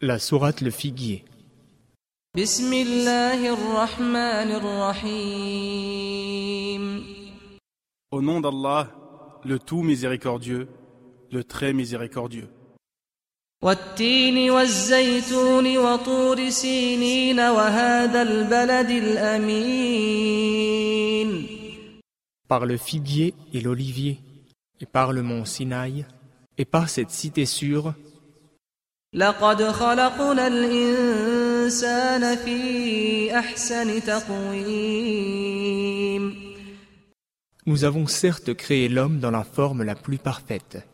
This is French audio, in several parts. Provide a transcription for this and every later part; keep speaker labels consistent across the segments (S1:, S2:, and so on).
S1: La sourate Le Figuier.
S2: بسم الله الرحمن الرحيم
S3: Au nom d'Allah, le tout miséricordieux, le très miséricordieux.
S2: والتين والزيتون وطور سينين وهذا البلد الأمين
S1: Par le figuier et l'olivier, et par le mont Sinaï, et par cette cité sûre,
S2: لقد خلقنا الإنسان في أحسن تقويم
S1: nous avons certes créé l'homme dans la forme la plus parfaite.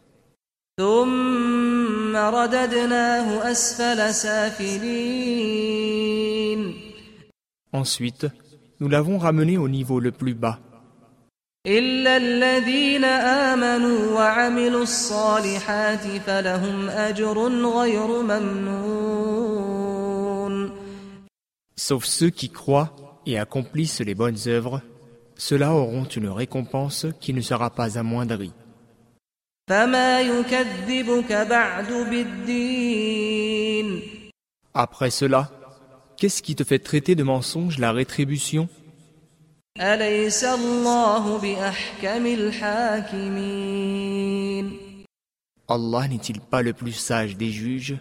S2: ثم رددناه أسفل سافلين
S1: Ensuite, nous l'avons ramené au niveau le plus bas,
S2: إلا الذين آمنوا وعملوا الصالحات فلهم أجر غير ممنون
S1: sauf ceux qui croient et accomplissent les bonnes œuvres, ceux-là auront une récompense qui ne sera pas amoindrie.
S2: فما يكذبك بعد بالدين
S1: Après cela, qu'est-ce qui te fait traiter de mensonge la rétribution Allah n'est-il pas le plus sage des juges?